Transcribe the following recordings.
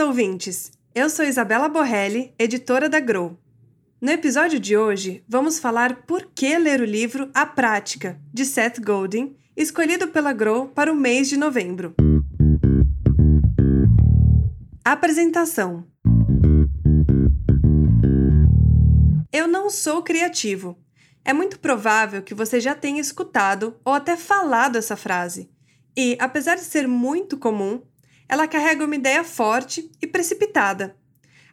ouvintes! Eu sou Isabela Borrelli, editora da Grow. No episódio de hoje, vamos falar por que ler o livro A Prática, de Seth Godin, escolhido pela Grow para o mês de novembro. Apresentação: Eu não sou criativo. É muito provável que você já tenha escutado ou até falado essa frase. E, apesar de ser muito comum, ela carrega uma ideia forte e precipitada,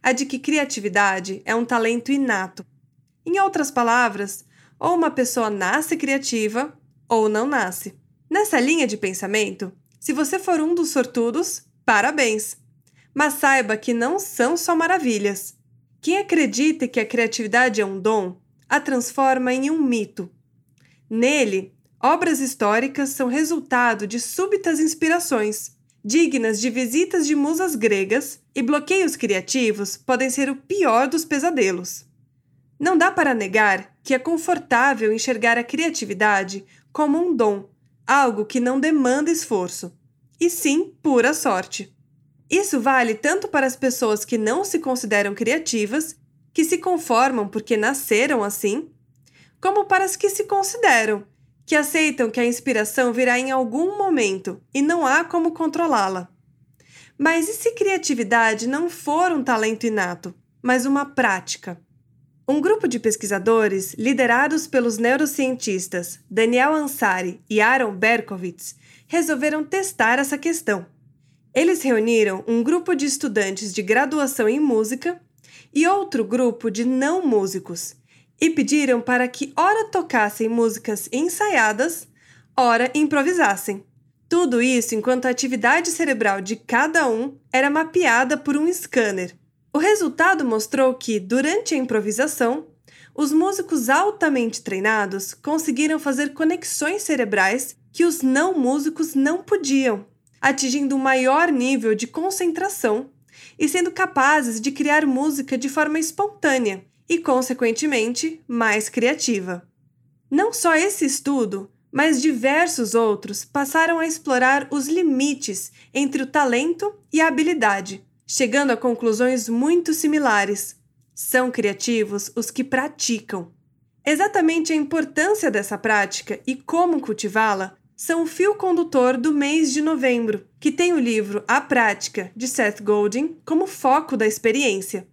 a de que criatividade é um talento inato. Em outras palavras, ou uma pessoa nasce criativa ou não nasce. Nessa linha de pensamento, se você for um dos sortudos, parabéns! Mas saiba que não são só maravilhas. Quem acredita que a criatividade é um dom, a transforma em um mito. Nele, obras históricas são resultado de súbitas inspirações dignas de visitas de musas gregas, e bloqueios criativos podem ser o pior dos pesadelos. Não dá para negar que é confortável enxergar a criatividade como um dom, algo que não demanda esforço, e sim pura sorte. Isso vale tanto para as pessoas que não se consideram criativas, que se conformam porque nasceram assim, como para as que se consideram que aceitam que a inspiração virá em algum momento e não há como controlá-la. Mas e se criatividade não for um talento inato, mas uma prática? Um grupo de pesquisadores, liderados pelos neurocientistas Daniel Ansari e Aaron Berkowitz, resolveram testar essa questão. Eles reuniram um grupo de estudantes de graduação em música e outro grupo de não músicos e pediram para que ora tocassem músicas ensaiadas, ora improvisassem. Tudo isso enquanto a atividade cerebral de cada um era mapeada por um scanner. O resultado mostrou que, durante a improvisação, os músicos altamente treinados conseguiram fazer conexões cerebrais que os não músicos não podiam, atingindo um maior nível de concentração e sendo capazes de criar música de forma espontânea, e, consequentemente, mais criativa. Não só esse estudo, mas diversos outros passaram a explorar os limites entre o talento e a habilidade, chegando a conclusões muito similares. São criativos os que praticam. Exatamente a importância dessa prática e como cultivá-la são o fio condutor do mês de novembro, que tem o livro A Prática, de Seth Godin, como foco da experiência.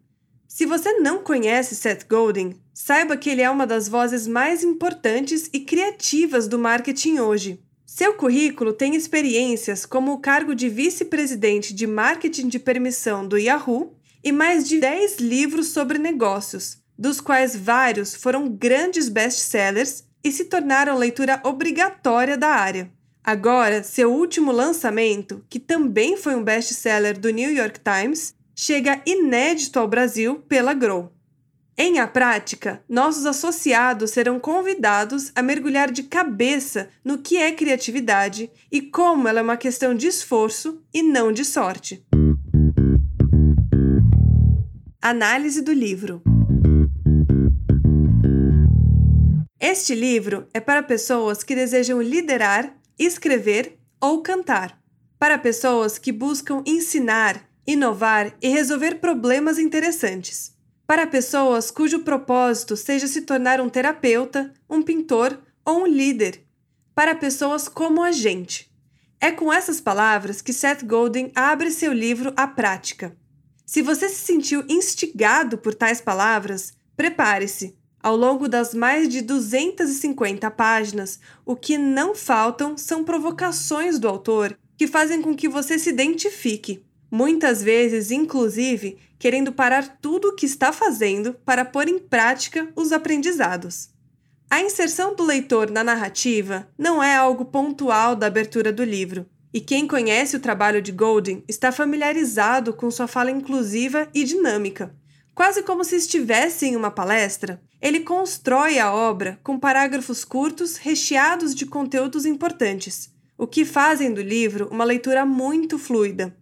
Se você não conhece Seth Godin, saiba que ele é uma das vozes mais importantes e criativas do marketing hoje. Seu currículo tem experiências como o cargo de vice-presidente de marketing de permissão do Yahoo e mais de 10 livros sobre negócios, dos quais vários foram grandes best-sellers e se tornaram leitura obrigatória da área. Agora, seu último lançamento, que também foi um best-seller do New York Times, chega inédito ao Brasil pela Grow. Em a prática, nossos associados serão convidados a mergulhar de cabeça no que é criatividade e como ela é uma questão de esforço e não de sorte. Análise do livro. Este livro é para pessoas que desejam liderar, escrever ou cantar. Para pessoas que buscam ensinar, inovar e resolver problemas interessantes. Para pessoas cujo propósito seja se tornar um terapeuta, um pintor ou um líder. Para pessoas como a gente. É com essas palavras que Seth Godin abre seu livro à prática. Se você se sentiu instigado por tais palavras, prepare-se. Ao longo das mais de 250 páginas, o que não faltam são provocações do autor que fazem com que você se identifique muitas vezes, inclusive, querendo parar tudo o que está fazendo para pôr em prática os aprendizados. A inserção do leitor na narrativa não é algo pontual da abertura do livro, e quem conhece o trabalho de Golding está familiarizado com sua fala inclusiva e dinâmica. Quase como se estivesse em uma palestra, ele constrói a obra com parágrafos curtos recheados de conteúdos importantes, o que fazem do livro uma leitura muito fluida.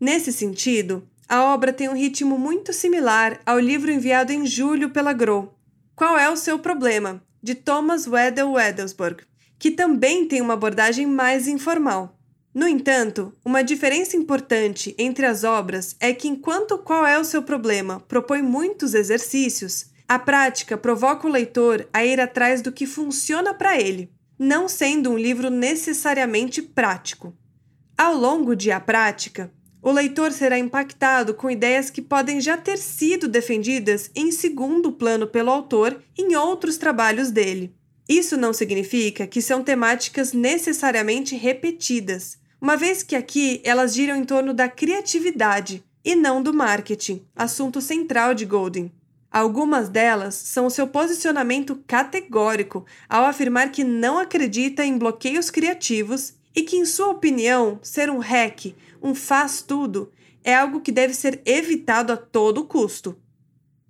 Nesse sentido, a obra tem um ritmo muito similar ao livro enviado em julho pela Grow, Qual é o seu problema? de Thomas Weddell Weddelsburg, que também tem uma abordagem mais informal. No entanto, uma diferença importante entre as obras é que, enquanto Qual é o seu problema propõe muitos exercícios, a prática provoca o leitor a ir atrás do que funciona para ele, não sendo um livro necessariamente prático. Ao longo de A Prática, o leitor será impactado com ideias que podem já ter sido defendidas em segundo plano pelo autor em outros trabalhos dele. Isso não significa que são temáticas necessariamente repetidas, uma vez que aqui elas giram em torno da criatividade e não do marketing, assunto central de Golden. Algumas delas são o seu posicionamento categórico ao afirmar que não acredita em bloqueios criativos e que, em sua opinião, ser um hack um faz-tudo, é algo que deve ser evitado a todo custo.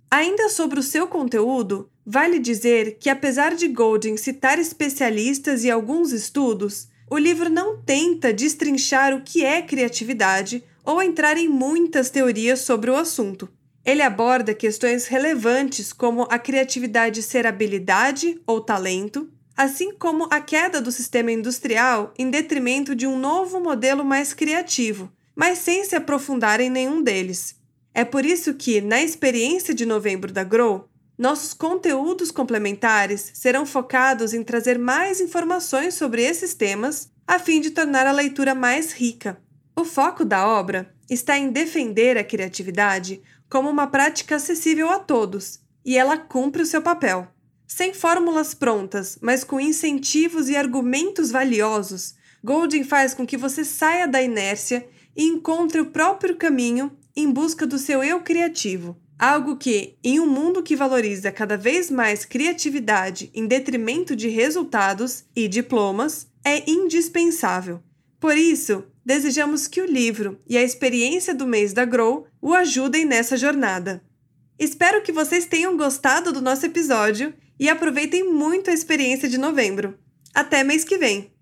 Ainda sobre o seu conteúdo, vale dizer que, apesar de Golding citar especialistas e alguns estudos, o livro não tenta destrinchar o que é criatividade ou entrar em muitas teorias sobre o assunto. Ele aborda questões relevantes como a criatividade ser habilidade ou talento, assim como a queda do sistema industrial em detrimento de um novo modelo mais criativo, mas sem se aprofundar em nenhum deles. É por isso que, na experiência de novembro da Grow, nossos conteúdos complementares serão focados em trazer mais informações sobre esses temas, a fim de tornar a leitura mais rica. O foco da obra está em defender a criatividade como uma prática acessível a todos, e ela cumpre o seu papel. Sem fórmulas prontas, mas com incentivos e argumentos valiosos, Golding faz com que você saia da inércia e encontre o próprio caminho em busca do seu eu criativo. Algo que, em um mundo que valoriza cada vez mais criatividade em detrimento de resultados e diplomas, é indispensável. Por isso, desejamos que o livro e a experiência do mês da Grow o ajudem nessa jornada. Espero que vocês tenham gostado do nosso episódio e aproveitem muito a experiência de novembro. Até mês que vem!